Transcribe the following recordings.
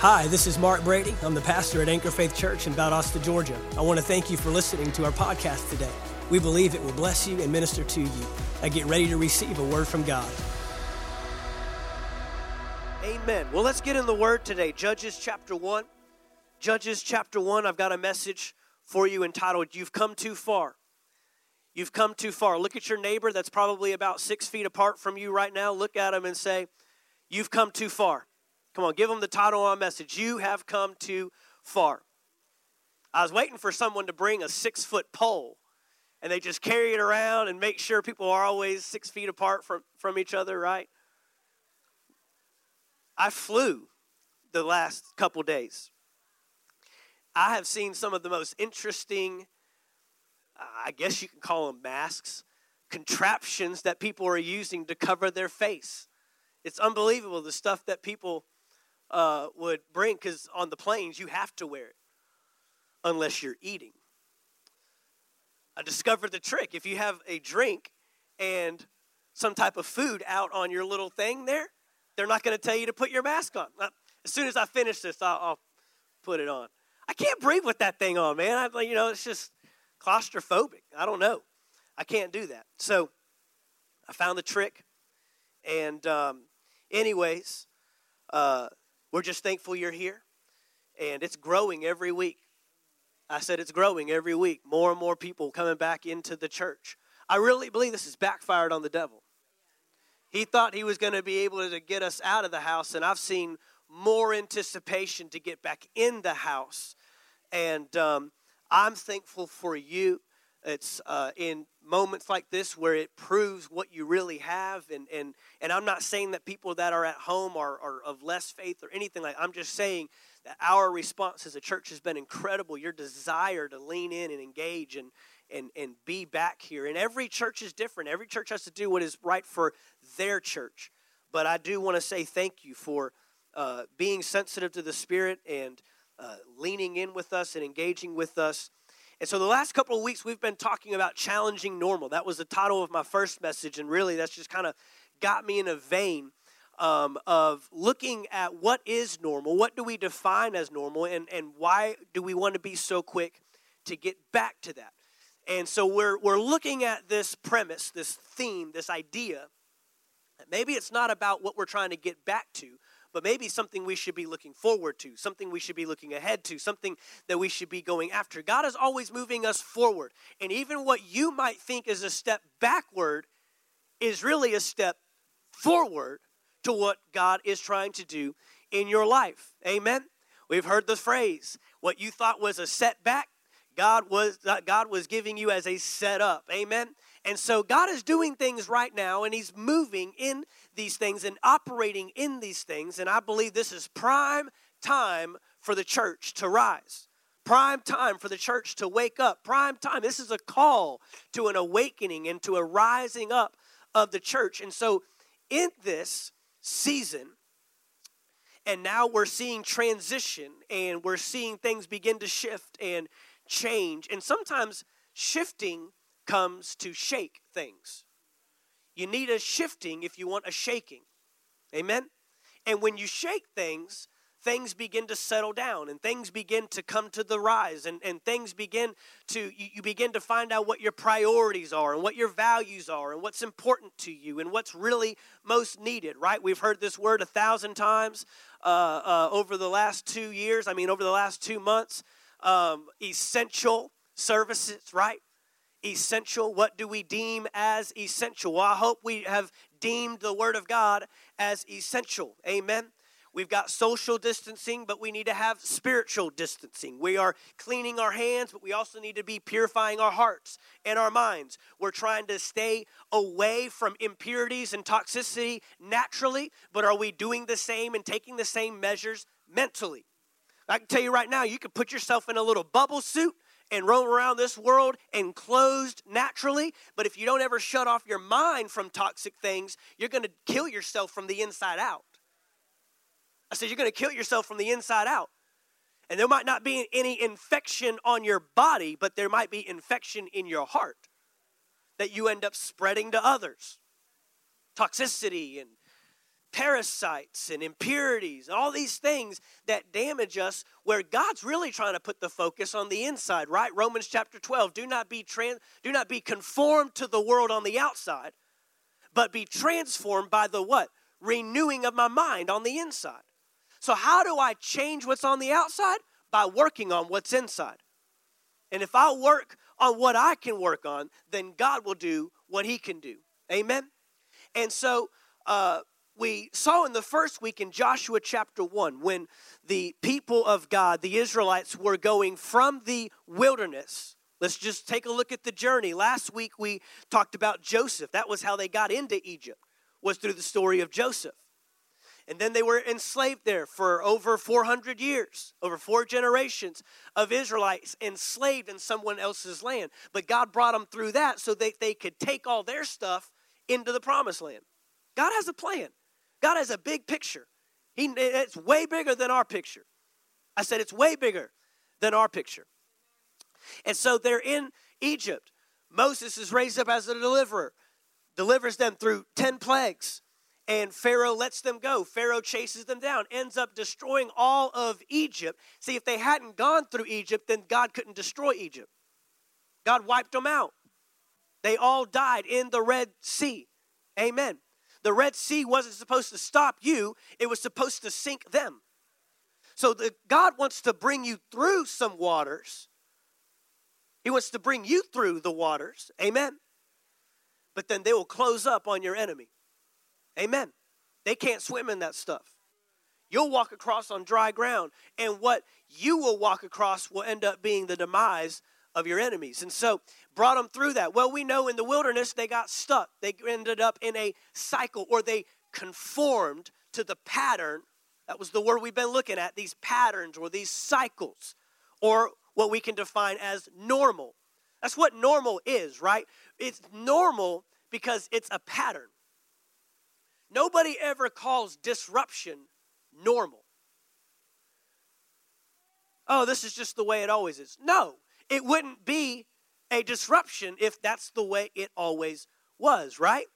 Hi, this is Mark Brady. I'm the pastor at Anchor Faith Church in Valdosta, Georgia. I want to thank you for listening to our podcast today. We believe it will bless you and minister to you. I get ready to receive a word from God. Amen. Well, let's get in the word today. Judges chapter 1. Judges chapter 1, I've got a message for you entitled, You've Come Too Far. You've come too far. Look at your neighbor that's probably about six feet apart from you right now. Look at him and say, You've come too far. Come on, give them the title on message. You have come too far. I was waiting for someone to bring a six foot pole and they just carry it around and make sure people are always six feet apart from, from each other, right? I flew the last couple days. I have seen some of the most interesting, I guess you can call them masks, contraptions that people are using to cover their face. It's unbelievable the stuff that people uh, would bring because on the planes you have to wear it unless you're eating. I discovered the trick. If you have a drink and some type of food out on your little thing there, they're not going to tell you to put your mask on. As soon as I finish this, I'll, I'll put it on. I can't breathe with that thing on, man. I, you know, it's just claustrophobic. I don't know. I can't do that. So I found the trick. And, um, anyways, uh, we're just thankful you're here, and it's growing every week. I said it's growing every week. More and more people coming back into the church. I really believe this has backfired on the devil. He thought he was going to be able to get us out of the house, and I've seen more anticipation to get back in the house. And um, I'm thankful for you. It's uh, in moments like this where it proves what you really have. And, and, and I'm not saying that people that are at home are, are of less faith or anything like I'm just saying that our response as a church has been incredible. Your desire to lean in and engage and, and, and be back here. And every church is different. Every church has to do what is right for their church. But I do want to say thank you for uh, being sensitive to the Spirit and uh, leaning in with us and engaging with us. And so the last couple of weeks, we've been talking about challenging normal. That was the title of my first message. And really, that's just kind of got me in a vein um, of looking at what is normal, what do we define as normal, and, and why do we want to be so quick to get back to that. And so we're, we're looking at this premise, this theme, this idea. Maybe it's not about what we're trying to get back to, but maybe something we should be looking forward to, something we should be looking ahead to, something that we should be going after. God is always moving us forward. And even what you might think is a step backward is really a step forward to what God is trying to do in your life. Amen. We've heard the phrase, what you thought was a setback, God was God was giving you as a setup. Amen. And so God is doing things right now and He's moving in these things and operating in these things. And I believe this is prime time for the church to rise. Prime time for the church to wake up. Prime time. This is a call to an awakening and to a rising up of the church. And so, in this season, and now we're seeing transition and we're seeing things begin to shift and change. And sometimes shifting comes to shake things. You need a shifting if you want a shaking. Amen? And when you shake things, things begin to settle down and things begin to come to the rise and, and things begin to you, you, begin to find out what your priorities are and what your values are and what's important to you and what's really most needed right we've heard this word a thousand times uh, uh, over the last two years i mean over the last two months um, essential services right essential. What do we deem as essential? Well, I hope we have deemed the Word of God as essential. Amen. We've got social distancing, but we need to have spiritual distancing. We are cleaning our hands, but we also need to be purifying our hearts and our minds. We're trying to stay away from impurities and toxicity naturally, but are we doing the same and taking the same measures mentally? I can tell you right now, you could put yourself in a little bubble suit and roam around this world enclosed naturally. But if you don't ever shut off your mind from toxic things, you're going to kill yourself from the inside out. I said, You're going to kill yourself from the inside out. And there might not be any infection on your body, but there might be infection in your heart that you end up spreading to others. Toxicity and parasites and impurities, all these things that damage us, where God's really trying to put the focus on the inside, right? Romans chapter 12, do not be trans, do not be conformed to the world on the outside, but be transformed by the what? Renewing of my mind on the inside. So how do I change what's on the outside? By working on what's inside. And if I work on what I can work on, then God will do what he can do. Amen. And so uh, we saw in the first week in Joshua chapter 1 when the people of God, the Israelites, were going from the wilderness. Let's just take a look at the journey. Last week we talked about Joseph. That was how they got into Egypt, was through the story of Joseph. And then they were enslaved there for over 400 years, over four generations of Israelites enslaved in someone else's land. But God brought them through that so that they could take all their stuff into the promised land. God has a plan. God has a big picture. He, it's way bigger than our picture. I said it's way bigger than our picture. And so they're in Egypt. Moses is raised up as a deliverer, delivers them through 10 plagues, and Pharaoh lets them go. Pharaoh chases them down, ends up destroying all of Egypt. See, if they hadn't gone through Egypt, then God couldn't destroy Egypt. God wiped them out. They all died in the Red Sea. Amen. The Red Sea wasn't supposed to stop you, it was supposed to sink them. So the, God wants to bring you through some waters. He wants to bring you through the waters. Amen. But then they will close up on your enemy. Amen. They can't swim in that stuff. You'll walk across on dry ground, and what you will walk across will end up being the demise of your enemies. And so brought them through that. Well, we know in the wilderness they got stuck. They ended up in a cycle or they conformed to the pattern. That was the word we've been looking at these patterns or these cycles or what we can define as normal. That's what normal is, right? It's normal because it's a pattern. Nobody ever calls disruption normal. Oh, this is just the way it always is. No, it wouldn't be a disruption if that's the way it always was, right?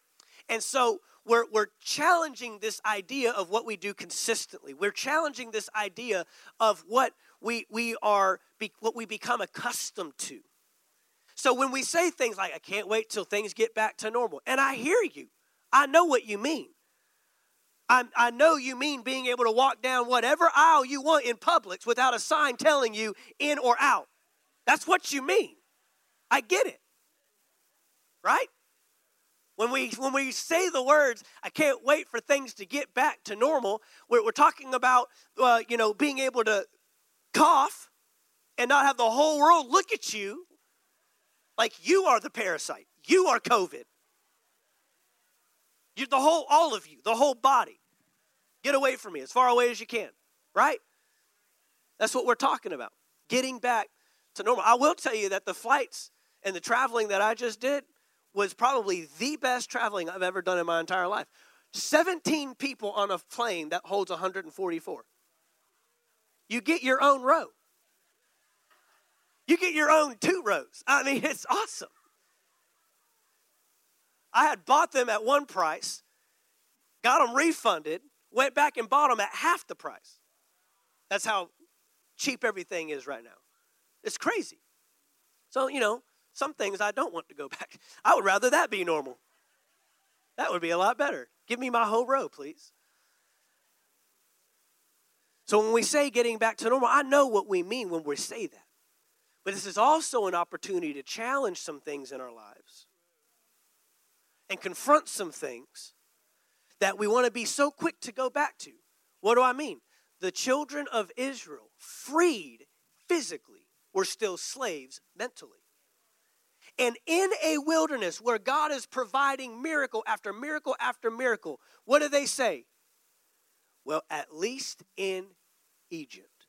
And so we're, we're challenging this idea of what we do consistently. We're challenging this idea of what we, we are, what we become accustomed to. So when we say things like, I can't wait till things get back to normal, and I hear you, I know what you mean. I, I know you mean being able to walk down whatever aisle you want in Publix without a sign telling you in or out. That's what you mean. I get it. Right? When we, when we say the words, I can't wait for things to get back to normal, we're, we're talking about, uh, you know, being able to cough and not have the whole world look at you like you are the parasite. You are COVID. You're the whole, all of you, the whole body. Get away from me as far away as you can, right? That's what we're talking about. Getting back to normal. I will tell you that the flights and the traveling that I just did was probably the best traveling I've ever done in my entire life. 17 people on a plane that holds 144. You get your own row. You get your own two rows. I mean, it's awesome. I had bought them at one price, got them refunded, went back and bought them at half the price. That's how cheap everything is right now. It's crazy. So, you know, some things I don't want to go back. I would rather that be normal. That would be a lot better. Give me my whole row, please. So when we say getting back to normal, I know what we mean when we say that. But this is also an opportunity to challenge some things in our lives and confront some things that we want to be so quick to go back to. What do I mean? The children of Israel, freed physically, were still slaves mentally. And in a wilderness where God is providing miracle after miracle after miracle, what do they say? Well, at least in Egypt.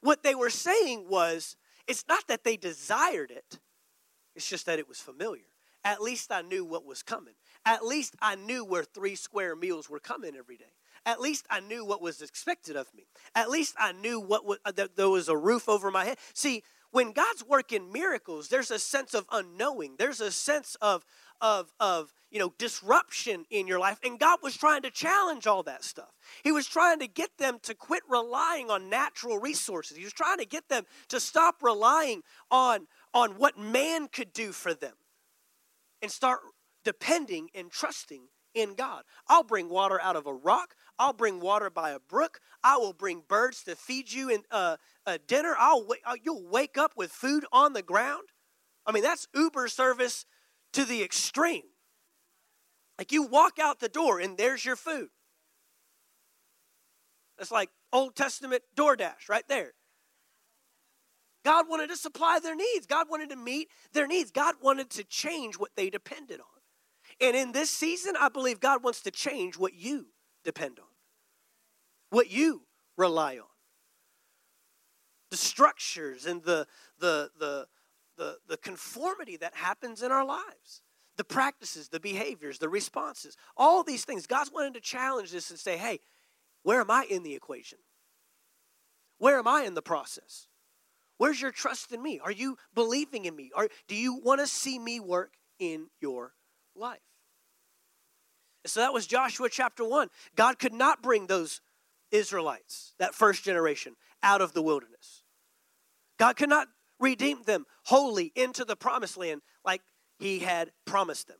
What they were saying was, it's not that they desired it, it's just that it was familiar. At least I knew what was coming. At least I knew where three square meals were coming every day. At least I knew what was expected of me. At least I knew what uh, that there was a roof over my head. See, when God's working miracles, there's a sense of unknowing. There's a sense of of of you know disruption in your life and God was trying to challenge all that stuff. He was trying to get them to quit relying on natural resources. He was trying to get them to stop relying on on what man could do for them and start depending and trusting in God. I'll bring water out of a rock. I'll bring water by a brook. I will bring birds to feed you in uh, a dinner. I'll uh, you'll wake up with food on the ground. I mean, that's Uber service to the extreme. Like you walk out the door and there's your food. It's like Old Testament DoorDash right there. God wanted to supply their needs. God wanted to meet their needs. God wanted to change what they depended on. And in this season, I believe God wants to change what you depend on, what you rely on. The structures and the, the, the, the, the conformity that happens in our lives, the practices, the behaviors, the responses, all these things. God's wanting to challenge this and say, hey, where am I in the equation? Where am I in the process? Where's your trust in me? Are you believing in me? Or do you want to see me work in your life? so that was Joshua chapter 1. God could not bring those Israelites, that first generation, out of the wilderness. God could not redeem them wholly into the promised land like he had promised them.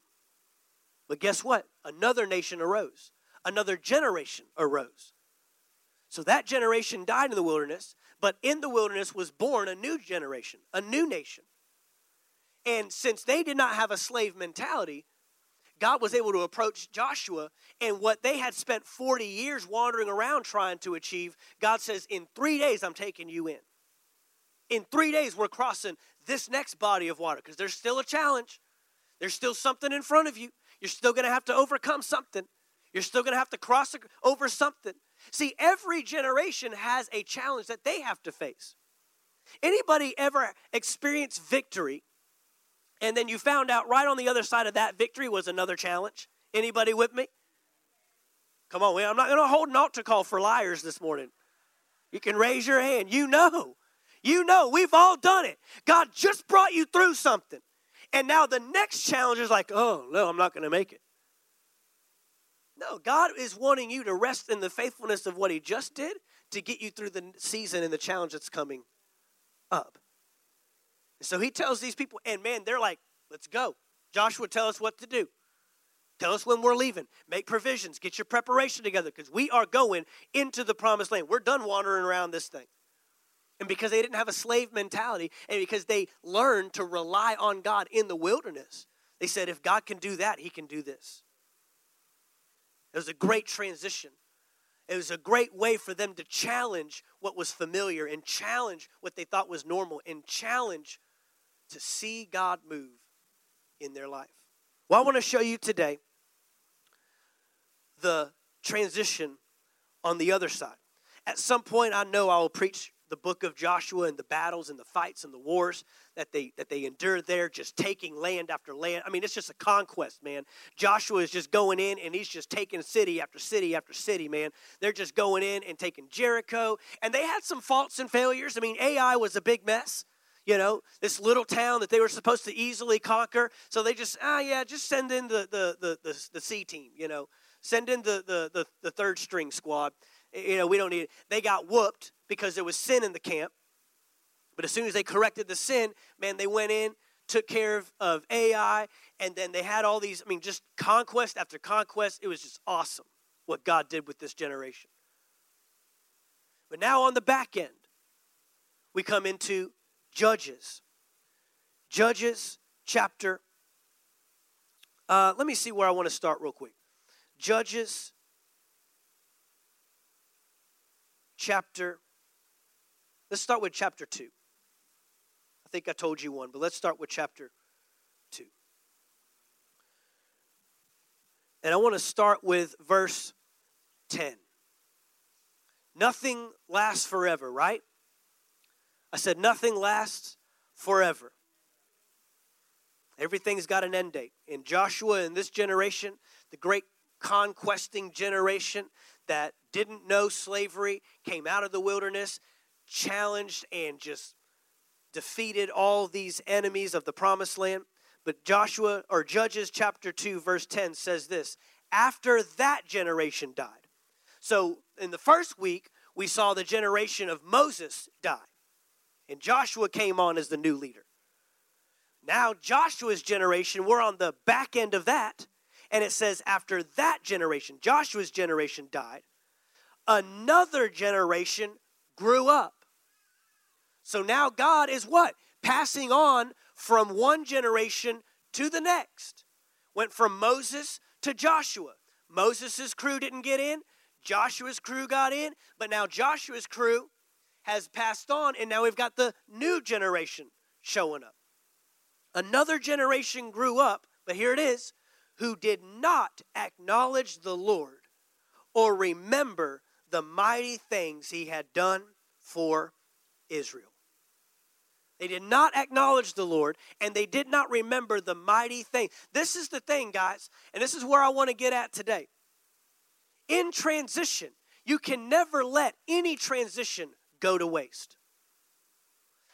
But guess what? Another nation arose, another generation arose. So that generation died in the wilderness, but in the wilderness was born a new generation, a new nation. And since they did not have a slave mentality, God was able to approach Joshua, and what they had spent 40 years wandering around trying to achieve, God says, In three days, I'm taking you in. In three days, we're crossing this next body of water because there's still a challenge. There's still something in front of you. You're still going to have to overcome something. You're still going to have to cross over something. See, every generation has a challenge that they have to face. Anybody ever experience victory and then you found out right on the other side of that victory was another challenge. Anybody with me? Come on, I'm not going to hold an altar call for liars this morning. You can raise your hand. You know. You know, we've all done it. God just brought you through something. And now the next challenge is like, oh, no, I'm not going to make it. No, God is wanting you to rest in the faithfulness of what He just did to get you through the season and the challenge that's coming up. So he tells these people, and man, they're like, let's go. Joshua, tell us what to do. Tell us when we're leaving. Make provisions. Get your preparation together because we are going into the promised land. We're done wandering around this thing. And because they didn't have a slave mentality and because they learned to rely on God in the wilderness, they said, if God can do that, he can do this. It was a great transition. It was a great way for them to challenge what was familiar and challenge what they thought was normal and challenge to see God move in their life. Well, I want to show you today the transition on the other side. At some point, I know I will preach the book of Joshua and the battles and the fights and the wars that they that they endured there, just taking land after land. I mean, it's just a conquest, man. Joshua is just going in and he's just taking city after city after city, man. They're just going in and taking Jericho, and they had some faults and failures. I mean, Ai was a big mess you know, this little town that they were supposed to easily conquer. So they just, ah, yeah, just send in the the the the, the C team, you know, send in the, the the the third string squad. You know, we don't need it. They got whooped because there was sin in the camp. But as soon as they corrected the sin, man, they went in, took care of, of Ai, and then they had all these, I mean, just conquest after conquest. It was just awesome what God did with this generation. But now on the back end, we come into Judges. Judges chapter. Uh, let me see where I want to start real quick. Judges chapter. Let's start with chapter 2. I think I told you one, but let's start with chapter 2. And I want to start with verse 10. Nothing lasts forever, right? I said, nothing lasts forever. Everything's got an end date. In Joshua, in this generation, the great conquesting generation that didn't know slavery, came out of the wilderness, challenged and just defeated all these enemies of the promised land. But Joshua or Judges chapter 2 verse 10 says this, after that generation died. So in the first week, we saw the generation of Moses die. And Joshua came on as the new leader. Now, Joshua's generation, we're on the back end of that. And it says, after that generation, Joshua's generation died, another generation grew up. So now God is what? Passing on from one generation to the next. Went from Moses to Joshua. Moses' crew didn't get in, Joshua's crew got in, but now Joshua's crew has passed on, and now we've got the new generation showing up. Another generation grew up, but here it is, who did not acknowledge the Lord or remember the mighty things he had done for Israel. They did not acknowledge the Lord and they did not remember the mighty thing. This is the thing, guys, and this is where I want to get at today. In transition, you can never let any transition go to waste.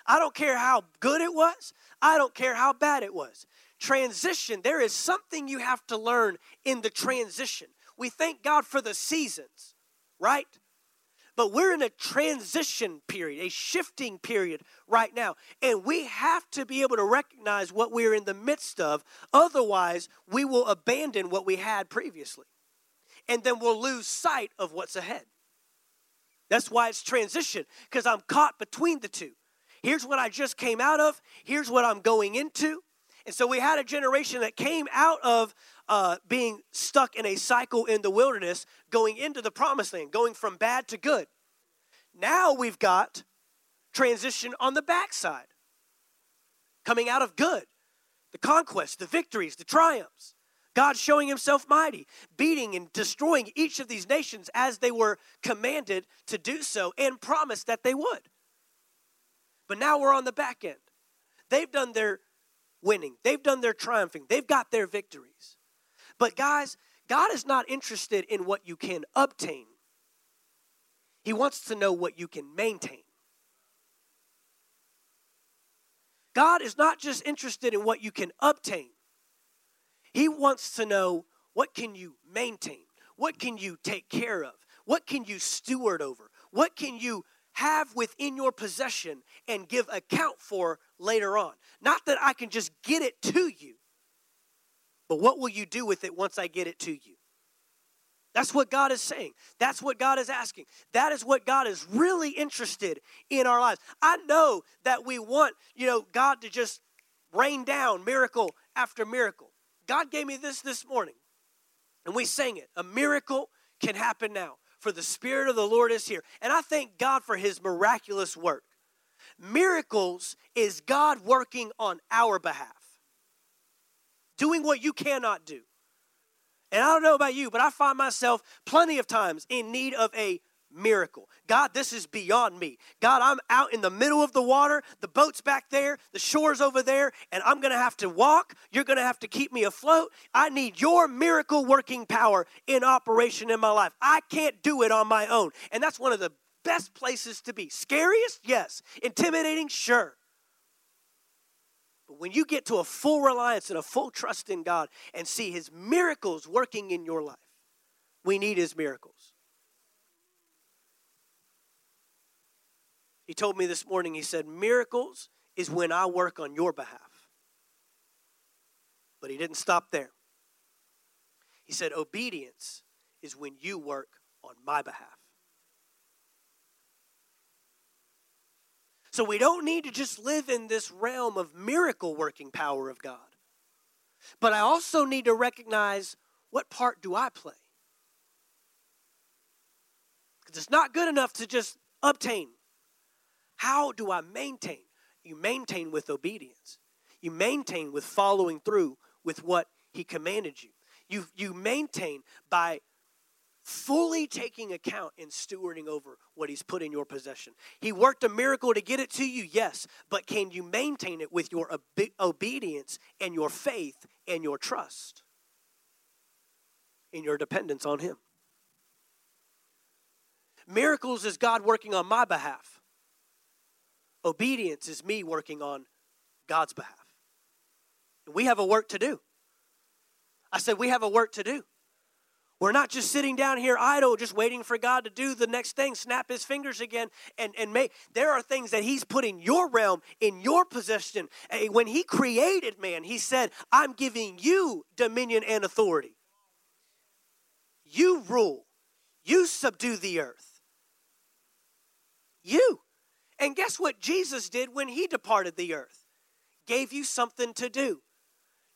I don't care how good it was, I don't care how bad it was. Transition, there is something you have to learn in the transition. We thank God for the seasons, right? But we're in a transition period, a shifting period right now. And we have to be able to recognize what we're in the midst of. Otherwise, we will abandon what we had previously. And then we'll lose sight of what's ahead. That's why it's transition, because I'm caught between the two. Here's what I just came out of, here's what I'm going into. And so we had a generation that came out of uh, being stuck in a cycle in the wilderness, going into the promised land, going from bad to good. Now we've got transition on the backside, coming out of good, the conquest, the victories, the triumphs. God showing himself mighty, beating and destroying each of these nations as they were commanded to do so and promised that they would. But now we're on the back end. They've done their winning, they've done their triumphing, they've got their victories. But guys, God is not interested in what you can obtain, He wants to know what you can maintain. God is not just interested in what you can obtain. He wants to know what can you maintain? What can you take care of? What can you steward over? What can you have within your possession and give account for later on? Not that I can just get it to you, but what will you do with it once I get it to you? That's what God is saying. That's what God is asking. That is what God is really interested in our lives. I know that we want, you know, God to just rain down miracle after miracle. God gave me this this morning, and we sang it. A miracle can happen now, for the Spirit of the Lord is here. And I thank God for His miraculous work. Miracles is God working on our behalf doing what you cannot do. And I don't know about you, but I find myself plenty of times in need of a miracle. God, this is beyond me. God, I'm out in the middle of the water, the boat's back there, the shore's over there, and I'm going to have to walk. You're going to have to keep me afloat. I need your miracle working power in operation in my life. I can't do it on my own. And that's one of the best places to be. Scariest? Yes. Intimidating? Sure. But when you get to a full reliance and a full trust in God and see His miracles working in your life, we need His miracles. He told me this morning, he said, Miracles is when I work on your behalf. But he didn't stop there. He said, Obedience is when you work on my behalf. So we don't need to just live in this realm of miracle working power of God. But I also need to recognize what part do I play? Because it's not good enough to just obtain. How do I maintain? You maintain with obedience. You maintain with following through with what he commanded you. You, you maintain by fully taking account and stewarding over what he's put in your possession. He worked a miracle to get it to you, yes, but can you maintain it with your ob- obedience and your faith and your trust in your dependence on him? Miracles is God working on my behalf. Obedience is me working on God's behalf. And we have a work to do. I said, we have a work to do. We're not just sitting down here idle, just waiting for God to do the next thing, snap his fingers again, and, and make. There are things that he's put in your realm, in your possession. Eh, when he created man, he said, I'm giving you dominion and authority. You rule, you subdue the earth. You. And guess what Jesus did when he departed the earth? Gave you something to do.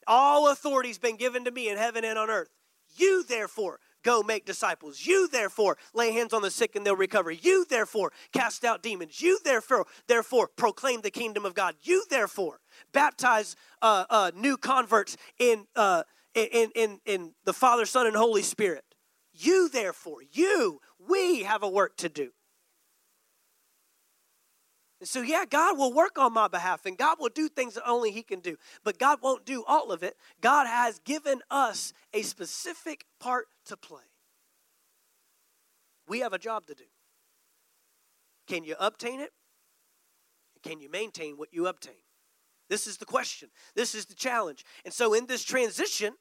All authority's been given to me in heaven and on earth. You, therefore, go make disciples. You, therefore, lay hands on the sick and they'll recover. You, therefore, cast out demons. You, therefore, therefore, proclaim the kingdom of God. You, therefore, baptize uh, uh, new converts in, uh, in, in, in the Father, Son, and Holy Spirit. You, therefore, you, we have a work to do. And so, yeah, God will work on my behalf and God will do things that only He can do. But God won't do all of it. God has given us a specific part to play. We have a job to do. Can you obtain it? Can you maintain what you obtain? This is the question. This is the challenge. And so, in this transition,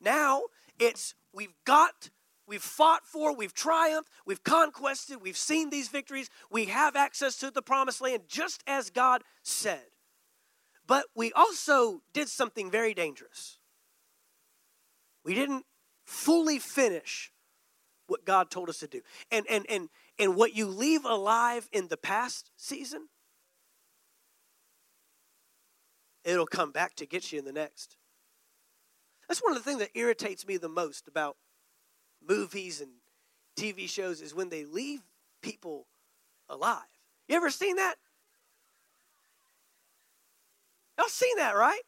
now it's we've got we've fought for, we've triumphed, we've conquested, we've seen these victories, we have access to the promised land just as God said. But we also did something very dangerous. We didn't fully finish what God told us to do. And and and and what you leave alive in the past season, it'll come back to get you in the next. That's one of the things that irritates me the most about movies and TV shows is when they leave people alive. You ever seen that? Y'all seen that, right?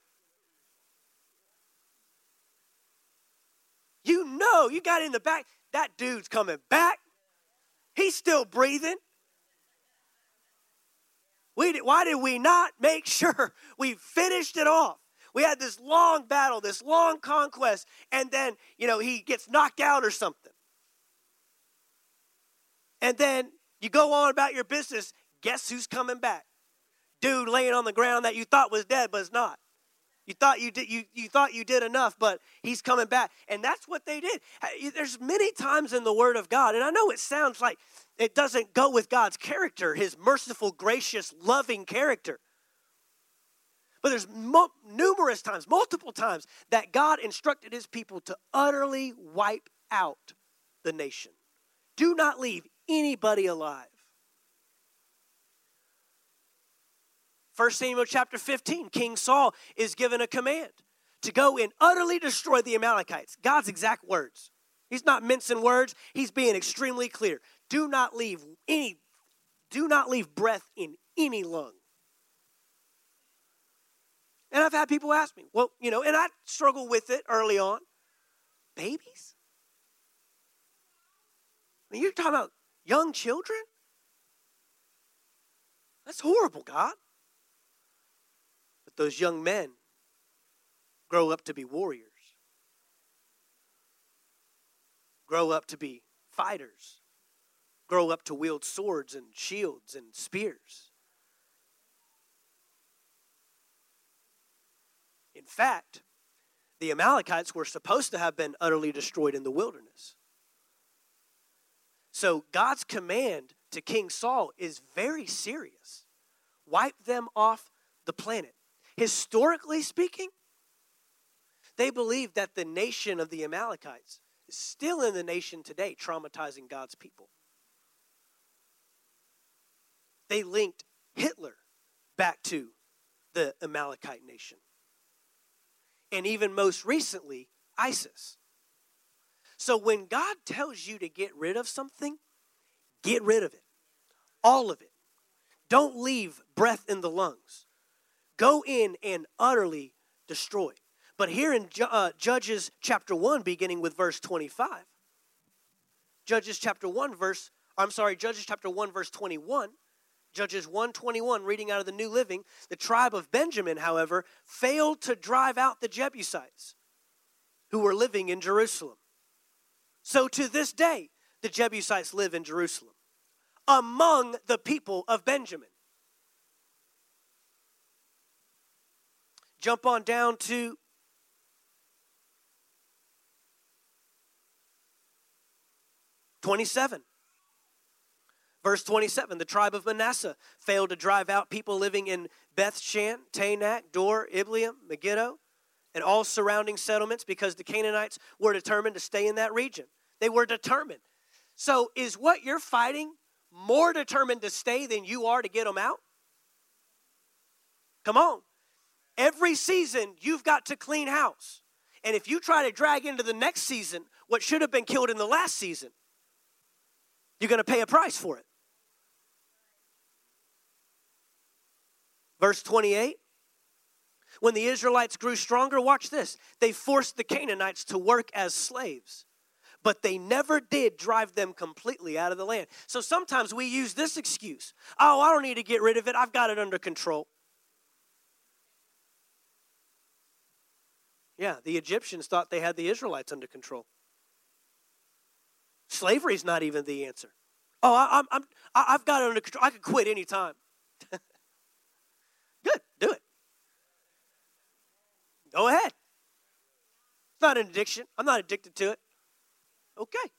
You know, you got in the back, that dude's coming back. He's still breathing. We did, why did we not make sure we finished it off? We had this long battle, this long conquest, and then, you know, he gets knocked out or something. And then you go on about your business. Guess who's coming back? Dude laying on the ground that you thought was dead, but it's not. You thought you did you, you thought you did enough, but he's coming back. And that's what they did. There's many times in the word of God, and I know it sounds like it doesn't go with God's character, his merciful, gracious, loving character. But there's mo- numerous times, multiple times, that God instructed his people to utterly wipe out the nation. Do not leave anybody alive. 1 Samuel chapter 15, King Saul is given a command to go and utterly destroy the Amalekites. God's exact words. He's not mincing words, he's being extremely clear. Do not leave any do not leave breath in any lung. And I've had people ask me, well, you know, and I struggle with it early on. Babies? I mean, you're talking about young children? That's horrible, God. But those young men grow up to be warriors, grow up to be fighters, grow up to wield swords and shields and spears. Fact, the Amalekites were supposed to have been utterly destroyed in the wilderness. So God's command to King Saul is very serious. Wipe them off the planet. Historically speaking, they believe that the nation of the Amalekites is still in the nation today, traumatizing God's people. They linked Hitler back to the Amalekite nation and even most recently, ISIS. So when God tells you to get rid of something, get rid of it. All of it. Don't leave breath in the lungs. Go in and utterly destroy. But here in uh, Judges chapter 1, beginning with verse 25, Judges chapter 1, verse, I'm sorry, Judges chapter 1, verse 21, Judges 121, reading out of the New Living, the tribe of Benjamin, however, failed to drive out the Jebusites who were living in Jerusalem. So to this day, the Jebusites live in Jerusalem among the people of Benjamin. Jump on down to Twenty-seven. Verse 27 The tribe of Manasseh failed to drive out people living in Beth Shan, Taanach, Dor, Ibleam, Megiddo, and all surrounding settlements because the Canaanites were determined to stay in that region. They were determined. So, is what you're fighting more determined to stay than you are to get them out? Come on. Every season, you've got to clean house. And if you try to drag into the next season what should have been killed in the last season, you're going to pay a price for it. Verse 28 When the Israelites grew stronger, watch this, they forced the Canaanites to work as slaves. But they never did drive them completely out of the land. So sometimes we use this excuse Oh, I don't need to get rid of it. I've got it under control. Yeah, the Egyptians thought they had the Israelites under control. Slavery's not even the answer. Oh, I, I'm, I'm, I've got it under control. I could quit anytime. Good, do it. Go ahead. It's not an addiction. I'm not addicted to it. Okay.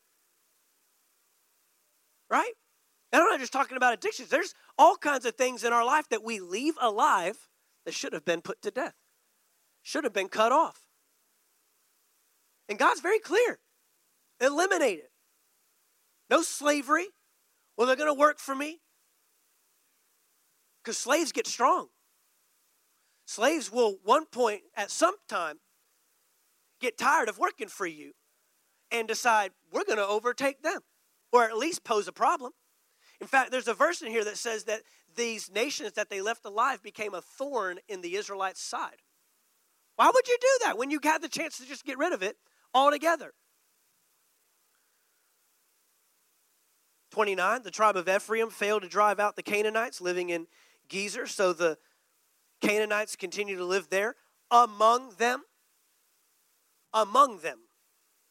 Right? And I'm not just talking about addictions. There's all kinds of things in our life that we leave alive that should have been put to death, should have been cut off. And God's very clear eliminate it. No slavery. Well, they're going to work for me. Because slaves get strong. Slaves will, one point, at some time, get tired of working for you and decide we're going to overtake them or at least pose a problem. In fact, there's a verse in here that says that these nations that they left alive became a thorn in the Israelites' side. Why would you do that when you had the chance to just get rid of it altogether? 29, the tribe of Ephraim failed to drive out the Canaanites living in Gezer, so the Canaanites continue to live there among them. Among them.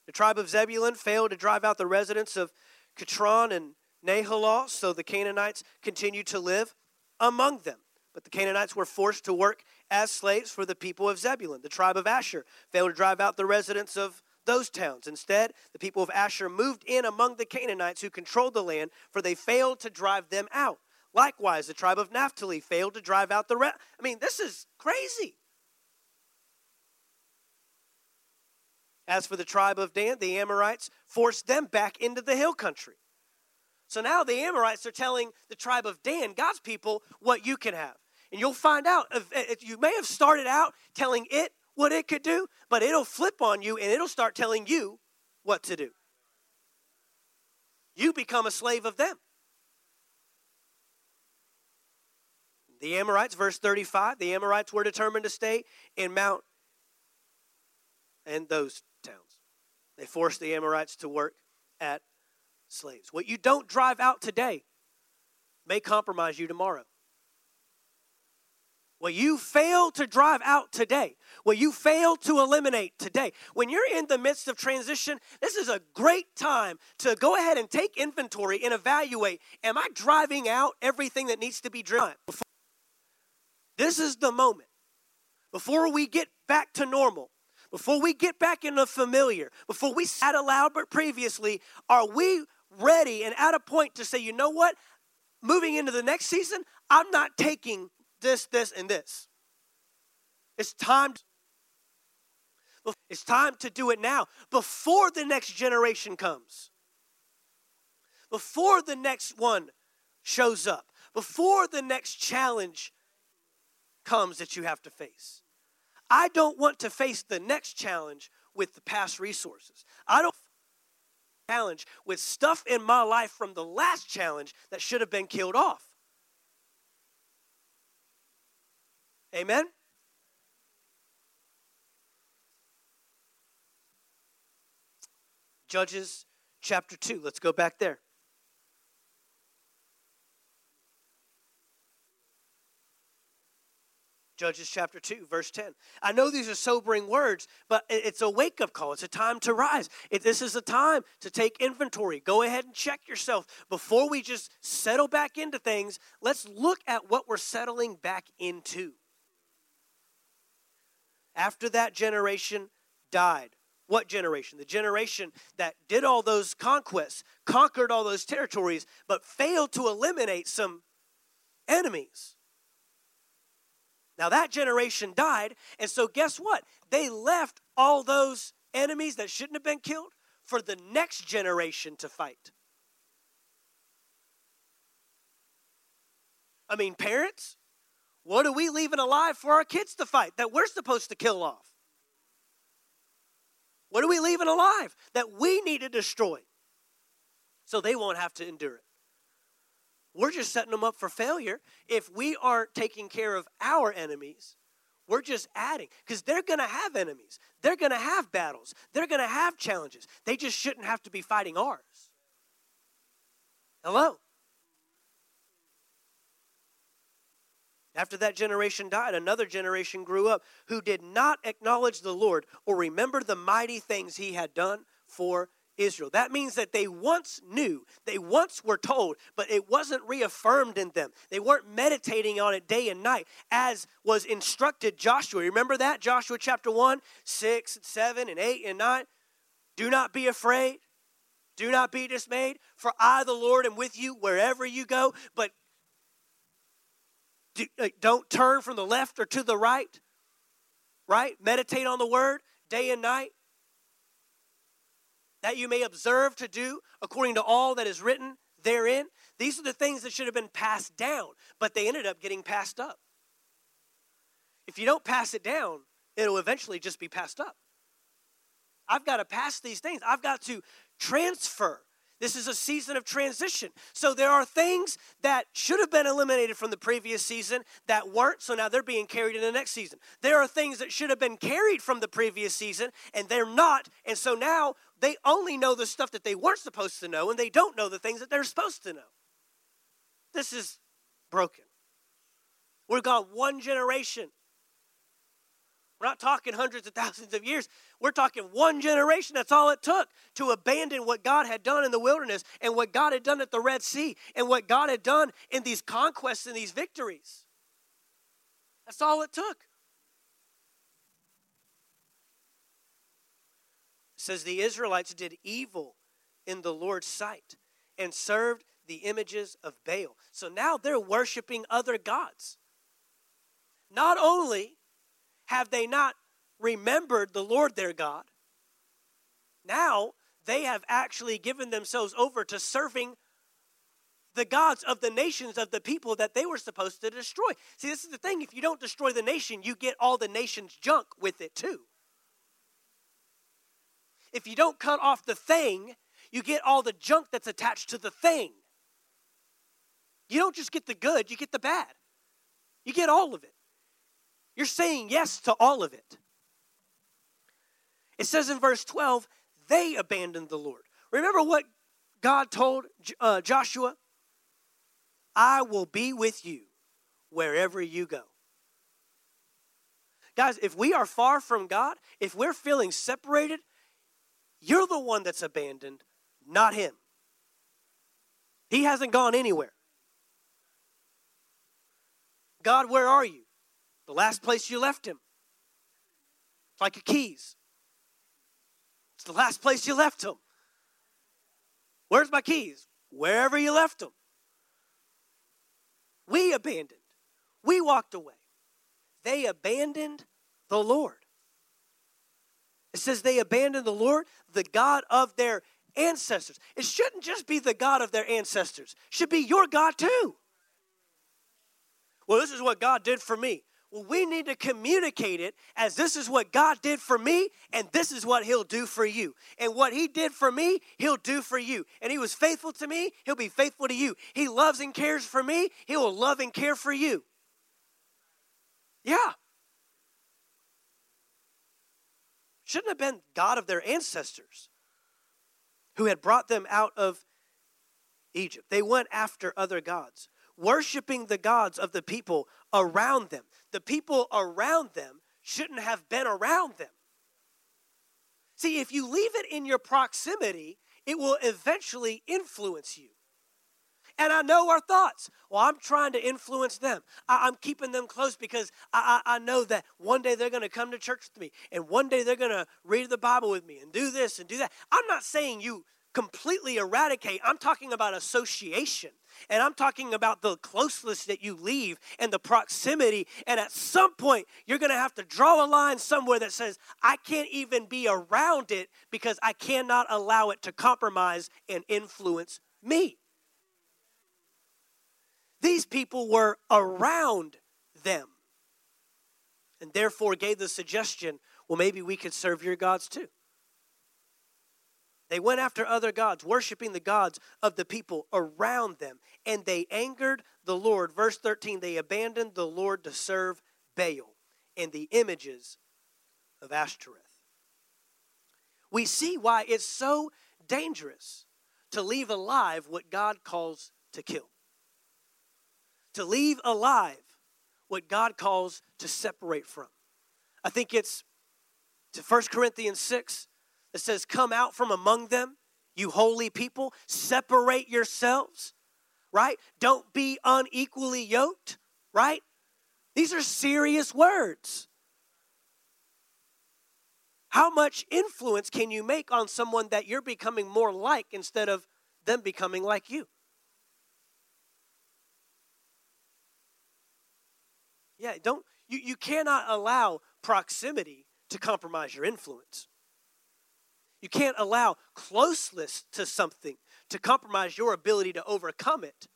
The tribe of Zebulun failed to drive out the residents of Kitron and Nahalal, so the Canaanites continued to live among them. But the Canaanites were forced to work as slaves for the people of Zebulun. The tribe of Asher failed to drive out the residents of those towns. Instead, the people of Asher moved in among the Canaanites who controlled the land, for they failed to drive them out. Likewise, the tribe of Naphtali failed to drive out the rest. I mean, this is crazy. As for the tribe of Dan, the Amorites forced them back into the hill country. So now the Amorites are telling the tribe of Dan, God's people, what you can have. And you'll find out, you may have started out telling it what it could do, but it'll flip on you and it'll start telling you what to do. You become a slave of them. The Amorites, verse 35, the Amorites were determined to stay in Mount and those towns. They forced the Amorites to work at slaves. What you don't drive out today may compromise you tomorrow. What you fail to drive out today, what you fail to eliminate today, when you're in the midst of transition, this is a great time to go ahead and take inventory and evaluate Am I driving out everything that needs to be driven? This is the moment. Before we get back to normal, before we get back in the familiar, before we sat aloud but previously, are we ready and at a point to say, you know what? Moving into the next season, I'm not taking this, this, and this. It's time. It's time to do it now before the next generation comes. Before the next one shows up. Before the next challenge comes that you have to face. I don't want to face the next challenge with the past resources. I don't challenge with stuff in my life from the last challenge that should have been killed off. Amen? Judges chapter 2. Let's go back there. Judges chapter 2, verse 10. I know these are sobering words, but it's a wake up call. It's a time to rise. It, this is a time to take inventory. Go ahead and check yourself. Before we just settle back into things, let's look at what we're settling back into. after that generation died. What generation? The generation that did all those conquests, conquered all those territories, but failed to eliminate some enemies. Now that generation died, and so guess what? They left all those enemies that shouldn't have been killed for the next generation to fight. I mean, parents, what are we leaving alive for our kids to fight that we're supposed to kill off? What are we leaving alive that we need to destroy so they won't have to endure it? We're just setting them up for failure. If we aren't taking care of our enemies, we're just adding because they're going to have enemies. They're going to have battles. They're going to have challenges. They just shouldn't have to be fighting ours. Hello? After that generation died, another generation grew up who did not acknowledge the Lord or remember the mighty things he had done for Israel. That means that they once knew, they once were told, but it wasn't reaffirmed in them. They weren't meditating on it day and night as was instructed Joshua. Remember that? Joshua chapter 1, 6, and 7, and 8 and 9. Do not be afraid. Do not be dismayed, for I, the Lord, am with you wherever you go. But uh, don't turn from the left or to the right, right? Meditate on the word day and night that you may observe to do according to all that is written therein. These are the things that should have been passed down, but they ended up getting passed up. If you don't pass it down, it'll eventually just be passed up. I've got to pass these things, I've got to transfer. This is a season of transition. So there are things that should have been eliminated from the previous season that weren't, so now they're being carried in the next season. There are things that should have been carried from the previous season and they're not, and so now they only know the stuff that they weren't supposed to know, and they don't know the things that they're supposed to know. This is broken. We've gone one generation. We're not talking hundreds of thousands of years. We're talking one generation. That's all it took to abandon what God had done in the wilderness and what God had done at the Red Sea and what God had done in these conquests and these victories. That's all it took. Says the Israelites did evil in the Lord's sight and served the images of Baal. So now they're worshiping other gods. Not only have they not remembered the Lord their God, now they have actually given themselves over to serving the gods of the nations of the people that they were supposed to destroy. See, this is the thing if you don't destroy the nation, you get all the nation's junk with it too. If you don't cut off the thing, you get all the junk that's attached to the thing. You don't just get the good, you get the bad. You get all of it. You're saying yes to all of it. It says in verse 12, they abandoned the Lord. Remember what God told uh, Joshua? I will be with you wherever you go. Guys, if we are far from God, if we're feeling separated, you're the one that's abandoned, not him. He hasn't gone anywhere. God, where are you? The last place you left him. It's like your keys. It's the last place you left him. Where's my keys? Wherever you left them. We abandoned. We walked away. They abandoned the Lord. It says they abandoned the Lord, the God of their ancestors. It shouldn't just be the God of their ancestors, it should be your God too. Well, this is what God did for me. Well, we need to communicate it as this is what God did for me, and this is what He'll do for you. And what He did for me, He'll do for you. And He was faithful to me, He'll be faithful to you. He loves and cares for me, He will love and care for you. Yeah. Shouldn't have been God of their ancestors who had brought them out of Egypt. They went after other gods, worshiping the gods of the people around them. The people around them shouldn't have been around them. See, if you leave it in your proximity, it will eventually influence you. And I know our thoughts. Well, I'm trying to influence them. I, am keeping them close because I, I, I know that one day they're going to come to church with me, and one day they're going to read the Bible with me and do this and do that. I'm not saying you completely eradicate. I'm talking about association. And I'm talking about the closeness that you leave and the proximity. And at some point, you're going to have to draw a line somewhere that says, I can't even be around it because I cannot allow it to compromise and influence me. These people were around them and therefore gave the suggestion well, maybe we could serve your gods too. They went after other gods, worshiping the gods of the people around them, and they angered the Lord. Verse 13 they abandoned the Lord to serve Baal and the images of Ashtoreth. We see why it's so dangerous to leave alive what God calls to kill. To leave alive what God calls to separate from. I think it's to 1 Corinthians 6 that says, Come out from among them, you holy people, separate yourselves, right? Don't be unequally yoked, right? These are serious words. How much influence can you make on someone that you're becoming more like instead of them becoming like you? Yeah, don't you, you cannot allow proximity to compromise your influence. You can't allow closeness to something to compromise your ability to overcome it.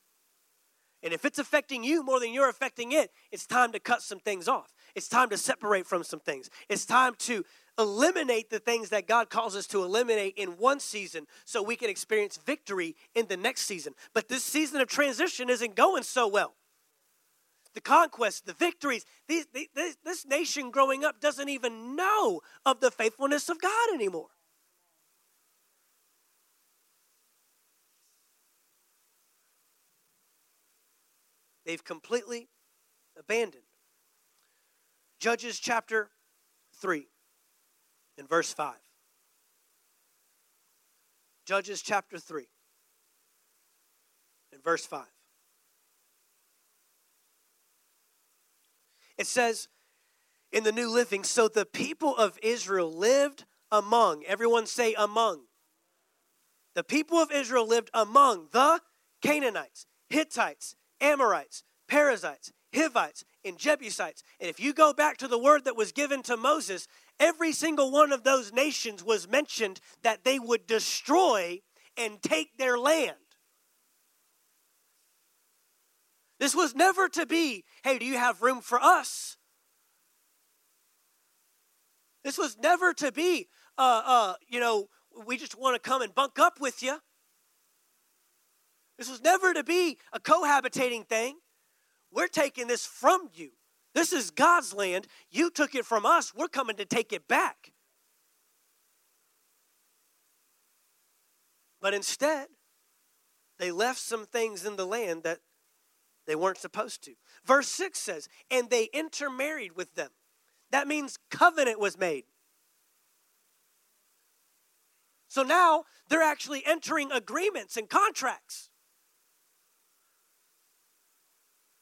And if it's affecting you more than you're affecting it, it's time to cut some things off. It's time to separate from some things. It's time to eliminate the things that God calls us to eliminate in one season so we can experience victory in the next season. But this season of transition isn't going so well. Conquests, the victories, these, these, this nation growing up doesn't even know of the faithfulness of God anymore. they've completely abandoned. Judges chapter 3 and verse 5. Judges chapter 3 and verse 5. It says in the New Living, so the people of Israel lived among, everyone say among. The people of Israel lived among the Canaanites, Hittites, Amorites, Perizzites, Hivites, and Jebusites. And if you go back to the word that was given to Moses, every single one of those nations was mentioned that they would destroy and take their land. This was never to be, hey, do you have room for us? This was never to be, uh, uh, you know, we just want to come and bunk up with you. This was never to be a cohabitating thing. We're taking this from you. This is God's land. You took it from us. We're coming to take it back. But instead, they left some things in the land that they weren't supposed to. Verse 6 says, and they intermarried with them. That means covenant was made. So now they're actually entering agreements and contracts.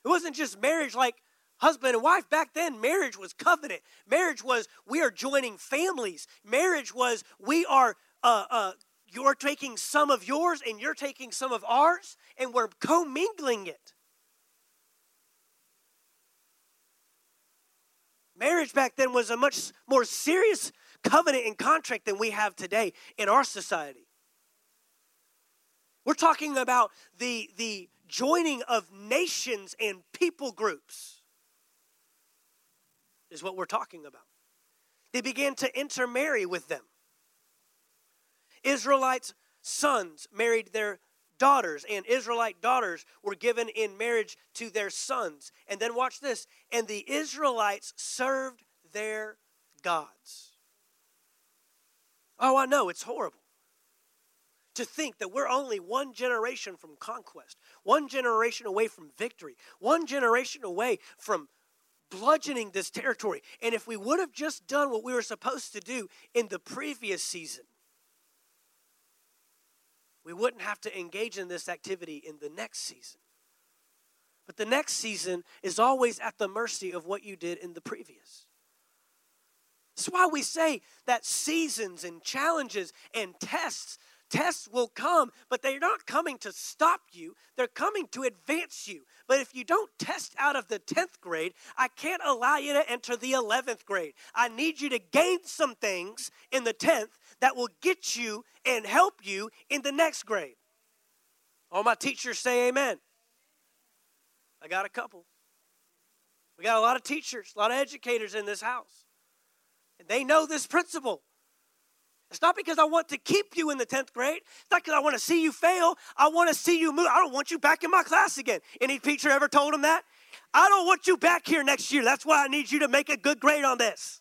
It wasn't just marriage like husband and wife. Back then, marriage was covenant. Marriage was we are joining families. Marriage was we are, uh, uh, you're taking some of yours and you're taking some of ours, and we're commingling it. Marriage back then was a much more serious covenant and contract than we have today in our society. We're talking about the, the joining of nations and people groups, is what we're talking about. They began to intermarry with them. Israelites' sons married their daughters, and Israelite daughters were given in marriage to their sons. And then watch this and the Israelites served their gods. Oh, I know, it's horrible to think that we're only one generation from conquest, one generation away from victory, one generation away from bludgeoning this territory. And if we would have just done what we were supposed to do in the previous season, we wouldn't have to engage in this activity in the next season. But the next season is always at the mercy of what you did in the previous. That's why we say that seasons and challenges and tests Tests will come, but they're not coming to stop you, they're coming to advance you. But if you don't test out of the 10th grade, I can't allow you to enter the 11th grade. I need you to gain some things in the 10th that will get you and help you in the next grade. All my teachers say amen. I got a couple. We got a lot of teachers, a lot of educators in this house. And they know this principle. It's not because I want to keep you in the 10th grade. It's not because I want to see you fail. I want to see you move. I don't want you back in my class again. Any teacher ever told him that? I don't want you back here next year. That's why I need you to make a good grade on this.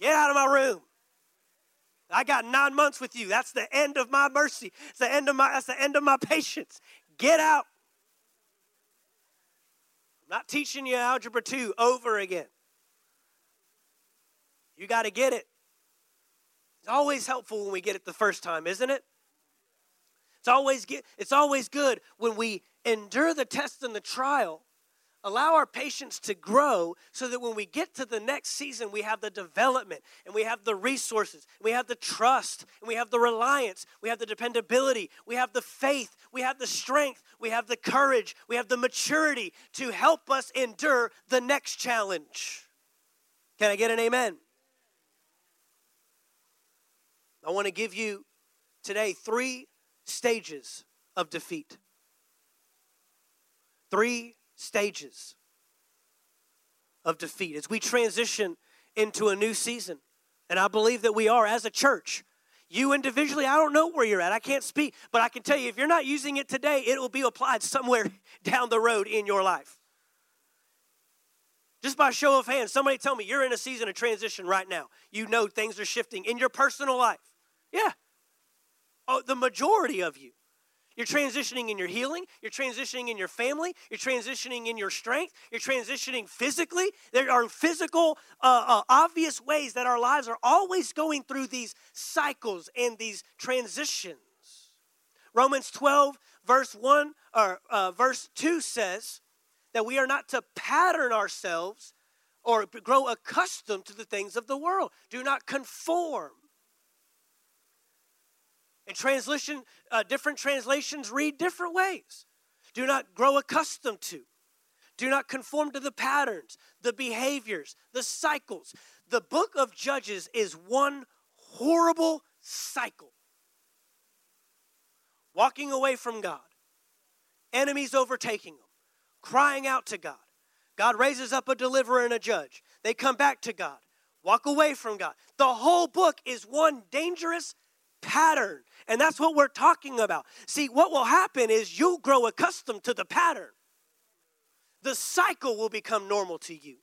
Get out of my room. I got nine months with you. That's the end of my mercy. It's the end of my that's the end of my patience. Get out. I'm not teaching you algebra 2 over again. You got to get it. It's always helpful when we get it the first time, isn't it? It's always get, it's always good when we endure the test and the trial, allow our patience to grow so that when we get to the next season, we have the development and we have the resources, we have the trust, and we have the reliance, we have the dependability, we have the faith, we have the strength, we have the courage, we have the maturity to help us endure the next challenge. Can I get an amen? I want to give you today three stages of defeat. Three stages of defeat as we transition into a new season. And I believe that we are as a church. You individually, I don't know where you're at. I can't speak, but I can tell you if you're not using it today, it will be applied somewhere down the road in your life. Just by show of hands, somebody tell me you're in a season of transition right now. You know things are shifting in your personal life. Yeah. Oh, the majority of you. You're transitioning in your healing. You're transitioning in your family. You're transitioning in your strength. You're transitioning physically. There are physical, uh, uh, obvious ways that our lives are always going through these cycles and these transitions. Romans 12, verse 1 or uh, verse 2 says that we are not to pattern ourselves or grow accustomed to the things of the world. Do not conform and translation, uh, different translations read different ways. Do not grow accustomed to. Do not conform to the patterns, the behaviors, the cycles. The book of Judges is one horrible cycle. Walking away from God, enemies overtaking them, crying out to God. God raises up a deliverer and a judge. They come back to God, walk away from God. The whole book is one dangerous pattern and that's what we're talking about. See, what will happen is you'll grow accustomed to the pattern, the cycle will become normal to you.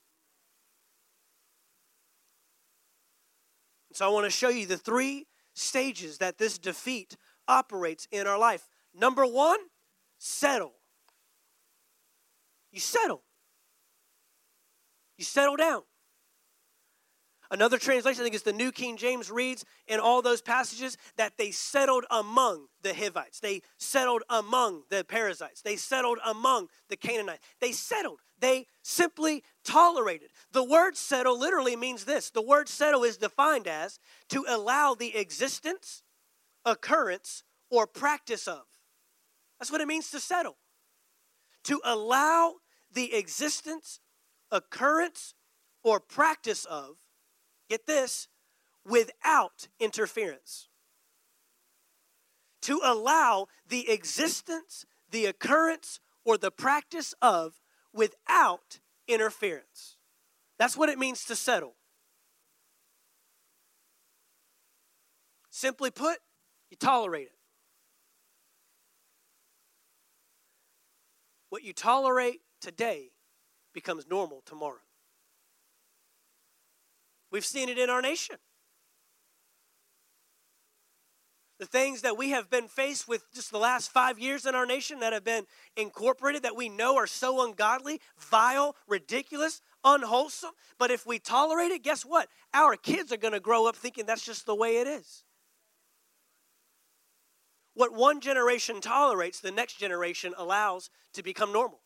So, I want to show you the three stages that this defeat operates in our life. Number one, settle. You settle. You settle down. Another translation, I think it's the New King James, reads in all those passages that they settled among the Hivites. They settled among the Perizzites. They settled among the Canaanites. They settled. They simply tolerated. The word settle literally means this the word settle is defined as to allow the existence, occurrence, or practice of. That's what it means to settle. To allow the existence, occurrence, or practice of get this, without interference. To allow the existence, the occurrence, or the practice of without interference. That's what it means to settle. Simply put, you tolerate it. What you tolerate today becomes normal tomorrow. We've seen it in our nation. The things that we have been faced with just the last five years in our nation that have been incorporated that we know are so ungodly, vile, ridiculous, unwholesome. But if we tolerate it, guess what? Our kids are going to grow up thinking that's just the way it is. what one generation tolerates, the next generation allows to become normal.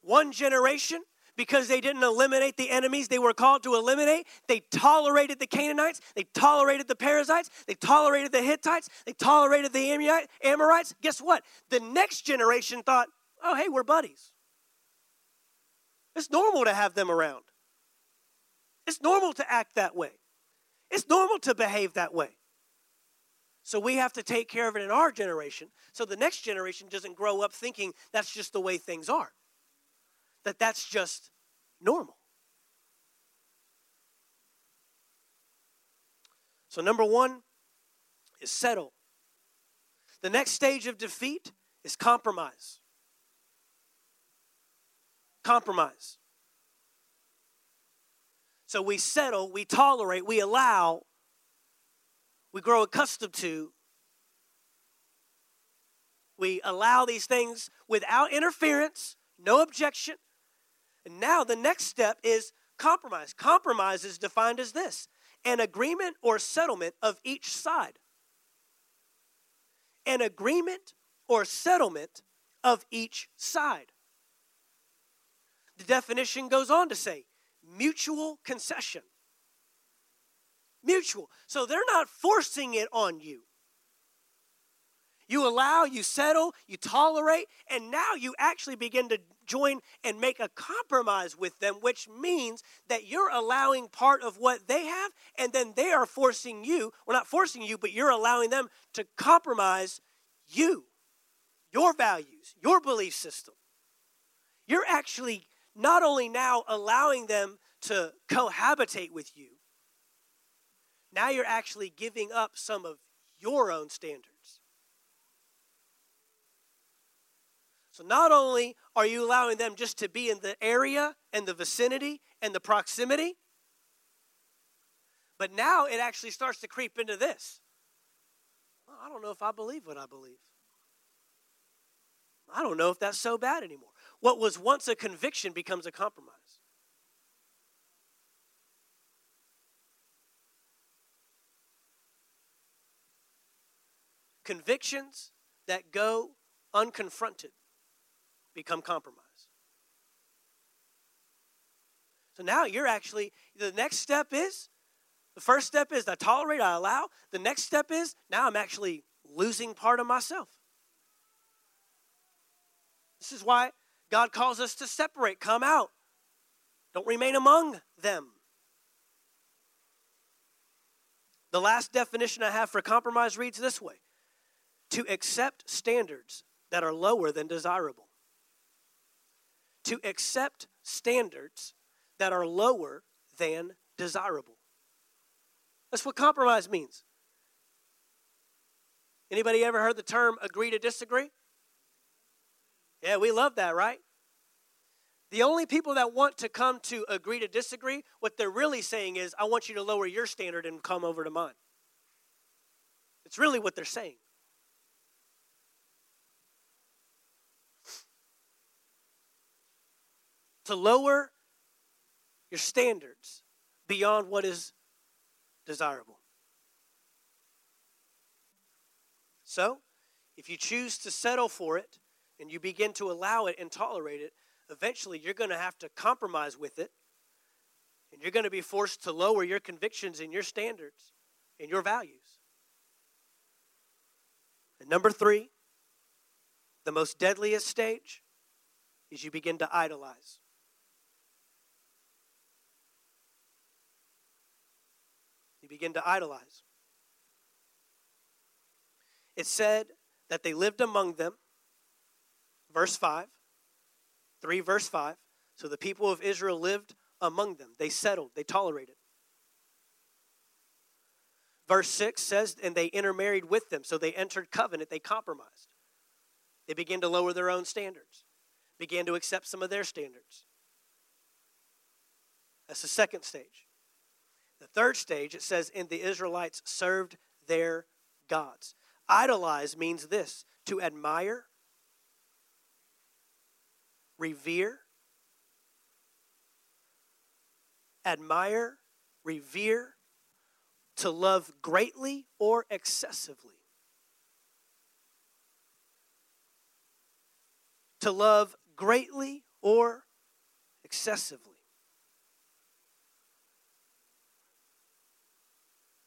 One generation, because they didn't eliminate the enemies they were called to eliminate, they tolerated the Canaanites, they tolerated the Perizzites, they tolerated the Hittites, they tolerated the Amorites. Guess what? The next generation thought, oh, hey, we're buddies. It's normal to have them around. It's normal to act that way. It's normal to behave that way. So we have to take care of it in our generation so the next generation doesn't grow up thinking that's just the way things are. That that's just normal. So number 1 is settle. The next stage of defeat is compromise. Compromise. So we settle, we tolerate, we allow, we grow accustomed to. We allow these things without interference, no objection. And now the next step is compromise. Compromise is defined as this an agreement or settlement of each side. An agreement or settlement of each side. The definition goes on to say mutual concession. Mutual. So they're not forcing it on you. You allow, you settle, you tolerate, and now you actually begin to join and make a compromise with them, which means that you're allowing part of what they have, and then they are forcing you, well, not forcing you, but you're allowing them to compromise you, your values, your belief system. You're actually not only now allowing them to cohabitate with you, now you're actually giving up some of your own standards. So not only are you allowing them just to be in the area and the vicinity and the proximity, but now it actually starts to creep into this. Well, I don't know if I believe what I believe. I don't know if that's so bad anymore. What was once a conviction becomes a compromise. Convictions that go unconfronted become compromised. So now you're actually, the next step is, the first step is I tolerate, I allow. The next step is now I'm actually losing part of myself. This is why God calls us to separate, come out. Don't remain among them. The last definition I have for compromise reads this way to accept standards that are lower than desirable. To accept standards that are lower than desirable. That's what compromise means. Anybody ever heard the term agree to disagree? Yeah, we love that, right? The only people that want to come to agree to disagree, what they're really saying is, I want you to lower your standard and come over to mine. It's really what they're saying. To lower your standards beyond what is desirable. So, if you choose to settle for it, and you begin to allow it and tolerate it, eventually you're going to have to compromise with it. And you're going to be forced to lower your convictions and your standards and your values. And number three, the most deadliest stage is you begin to idolize. Begin to idolize. It said that they lived among them verse 5. 3 verse 5. So the people of Israel lived among them. They settled, they tolerated. Verse 6 says, and they intermarried with them. So they entered covenant, they compromised. They began to lower their own standards, began to accept some of their standards. That's the second stage. The third stage, it says, and the Israelites served their gods. Idolize means this to admire, revere, admire, revere, to love greatly or excessively. To love greatly or excessively.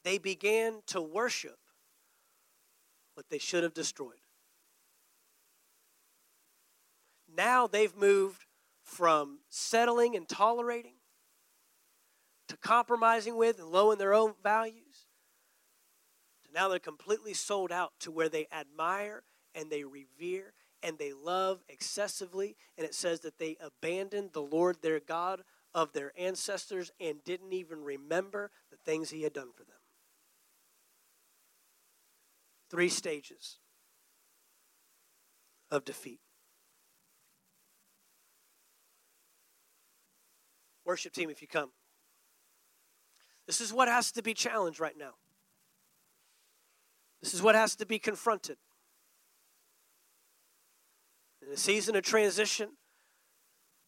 They began to worship what they should have destroyed. Now they've moved from settling and tolerating to compromising with and lowering their own values to now they're completely sold out to where they admire and they revere and they love excessively. And it says that they abandoned the Lord their God of their ancestors and didn't even remember the things he had done for them. Three stages of defeat. Worship team, if you come. This is what has to be challenged right now. This is what has to be confronted. In a season of transition,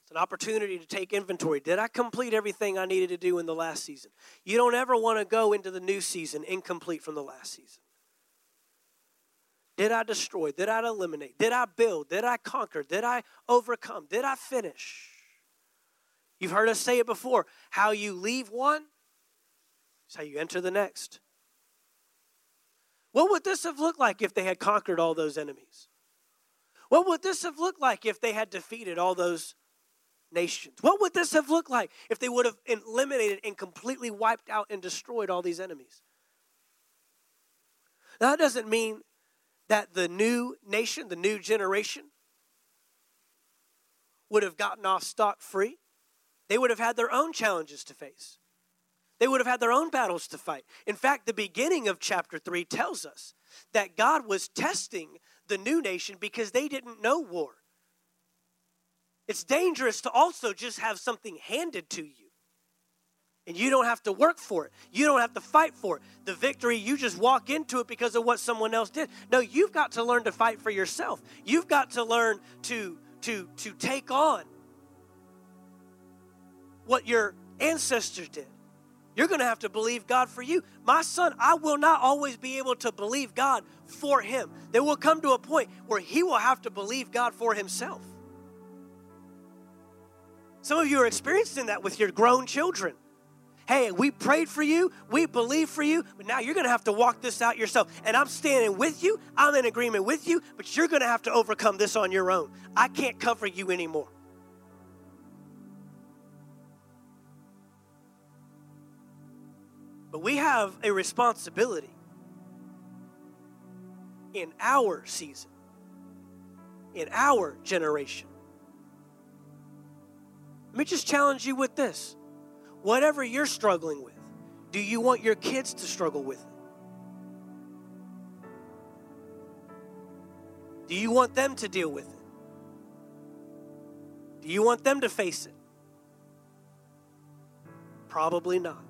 it's an opportunity to take inventory. Did I complete everything I needed to do in the last season? You don't ever want to go into the new season incomplete from the last season. Did I destroy? Did I eliminate? Did I build? Did I conquer? Did I overcome? Did I finish? You've heard us say it before. How you leave one is how you enter the next. What would this have looked like if they had conquered all those enemies? What would this have looked like if they had defeated all those nations? What would this have looked like if they would have eliminated and completely wiped out and destroyed all these enemies? Now, that doesn't mean that the new nation, the new generation, would have gotten off stock free. They would have had their own challenges to face. They would have had their own battles to fight. In fact, the beginning of chapter 3 tells us that God was testing the new nation because they didn't know war. It's dangerous to also just have something handed to you. And you don't have to work for it. You don't have to fight for it. The victory, you just walk into it because of what someone else did. No, you've got to learn to fight for yourself. You've got to learn to to to take on what your ancestors did. You're going to have to believe God for you. My son, I will not always be able to believe God for him. There will come to a point where he will have to believe God for himself. Some of you are experiencing that with your grown children. Hey, we prayed for you, we believe for you, but now you're going to have to walk this out yourself. And I'm standing with you, I'm in agreement with you, but you're going to have to overcome this on your own. I can't cover you anymore. But we have a responsibility in our season, in our generation. Let me just challenge you with this. Whatever you're struggling with, do you want your kids to struggle with it? Do you want them to deal with it? Do you want them to face it? Probably not.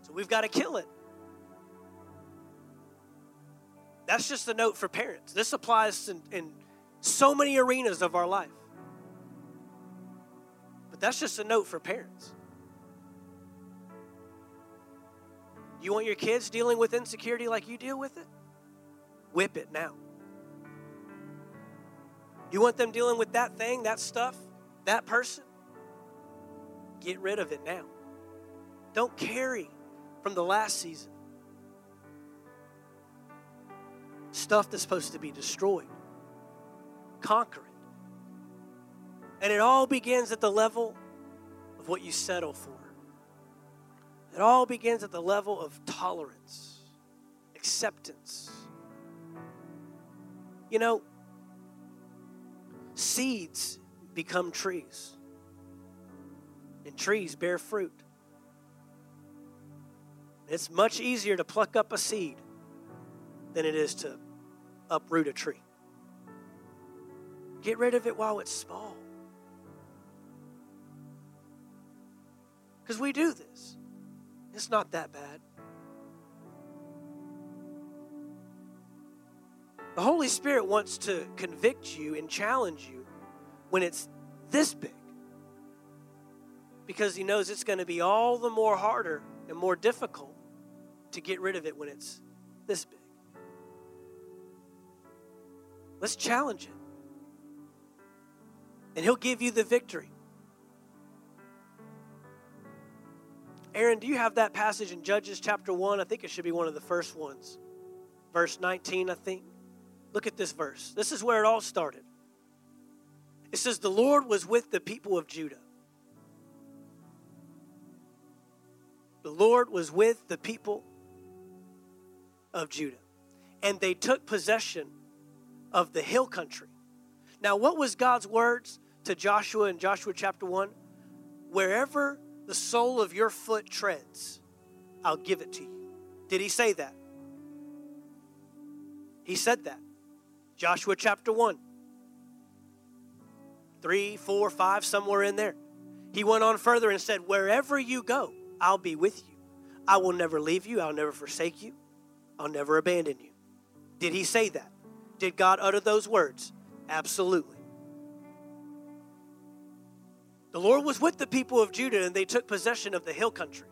So we've got to kill it. That's just a note for parents. This applies in, in so many arenas of our life. That's just a note for parents. You want your kids dealing with insecurity like you deal with it? Whip it now. You want them dealing with that thing, that stuff, that person? Get rid of it now. Don't carry from the last season. Stuff that's supposed to be destroyed. Conquer it. And it all begins at the level of what you settle for. It all begins at the level of tolerance, acceptance. You know, seeds become trees, and trees bear fruit. It's much easier to pluck up a seed than it is to uproot a tree. Get rid of it while it's small. Because we do this. It's not that bad. The Holy Spirit wants to convict you and challenge you when it's this big. because he knows it's going to be all the more harder and more difficult to get rid of it when it's this big. Let's challenge it. And he'll give you the victory. Aaron, do you have that passage in Judges chapter 1? I think it should be one of the first ones. Verse 19, I think. Look at this verse. This is where it all started. It says, The Lord was with the people of Judah. The Lord was with the people of Judah. And they took possession of the hill country. Now, what was God's words to Joshua in Joshua chapter 1? Wherever the sole of your foot treads, I'll give it to you. Did he say that? He said that. Joshua chapter 1. 3, 4, 5, somewhere in there. He went on further and said, Wherever you go, I'll be with you. I will never leave you. I'll never forsake you. I'll never abandon you. Did he say that? Did God utter those words? Absolutely. The Lord was with the people of Judah and they took possession of the hill country.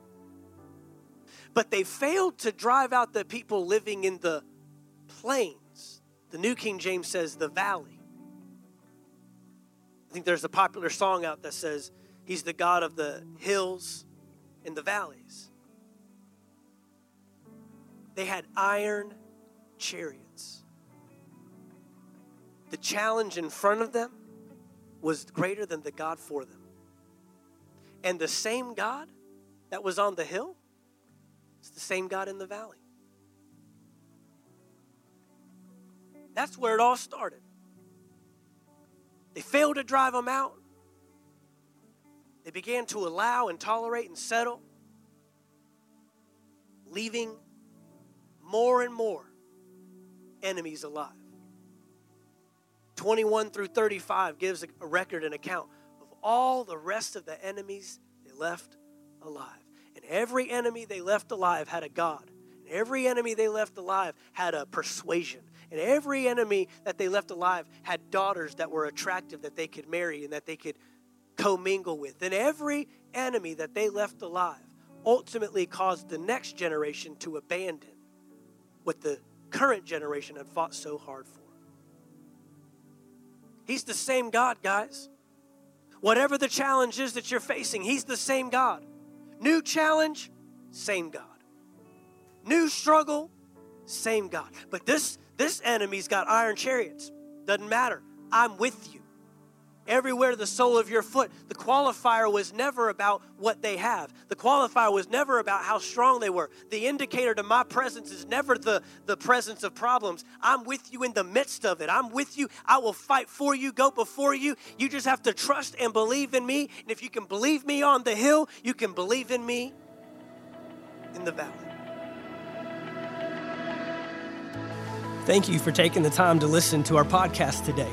But they failed to drive out the people living in the plains. The New King James says the valley. I think there's a popular song out that says, He's the God of the hills and the valleys. They had iron chariots. The challenge in front of them was greater than the God for them. And the same God that was on the hill is the same God in the valley. That's where it all started. They failed to drive them out. They began to allow and tolerate and settle, leaving more and more enemies alive. 21 through 35 gives a record and account all the rest of the enemies they left alive. And every enemy they left alive had a God. And every enemy they left alive had a persuasion. And every enemy that they left alive had daughters that were attractive that they could marry and that they could commingle with. And every enemy that they left alive ultimately caused the next generation to abandon what the current generation had fought so hard for. He's the same God, guys. Whatever the challenge is that you're facing, He's the same God. New challenge, same God. New struggle, same God. But this this enemy's got iron chariots. Doesn't matter. I'm with you everywhere the sole of your foot. The qualifier was never about what they have. The qualifier was never about how strong they were. The indicator to my presence is never the, the presence of problems. I'm with you in the midst of it. I'm with you. I will fight for you, go before you. You just have to trust and believe in me. And if you can believe me on the hill, you can believe in me in the valley. Thank you for taking the time to listen to our podcast today.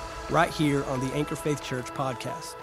right here on the Anchor Faith Church podcast.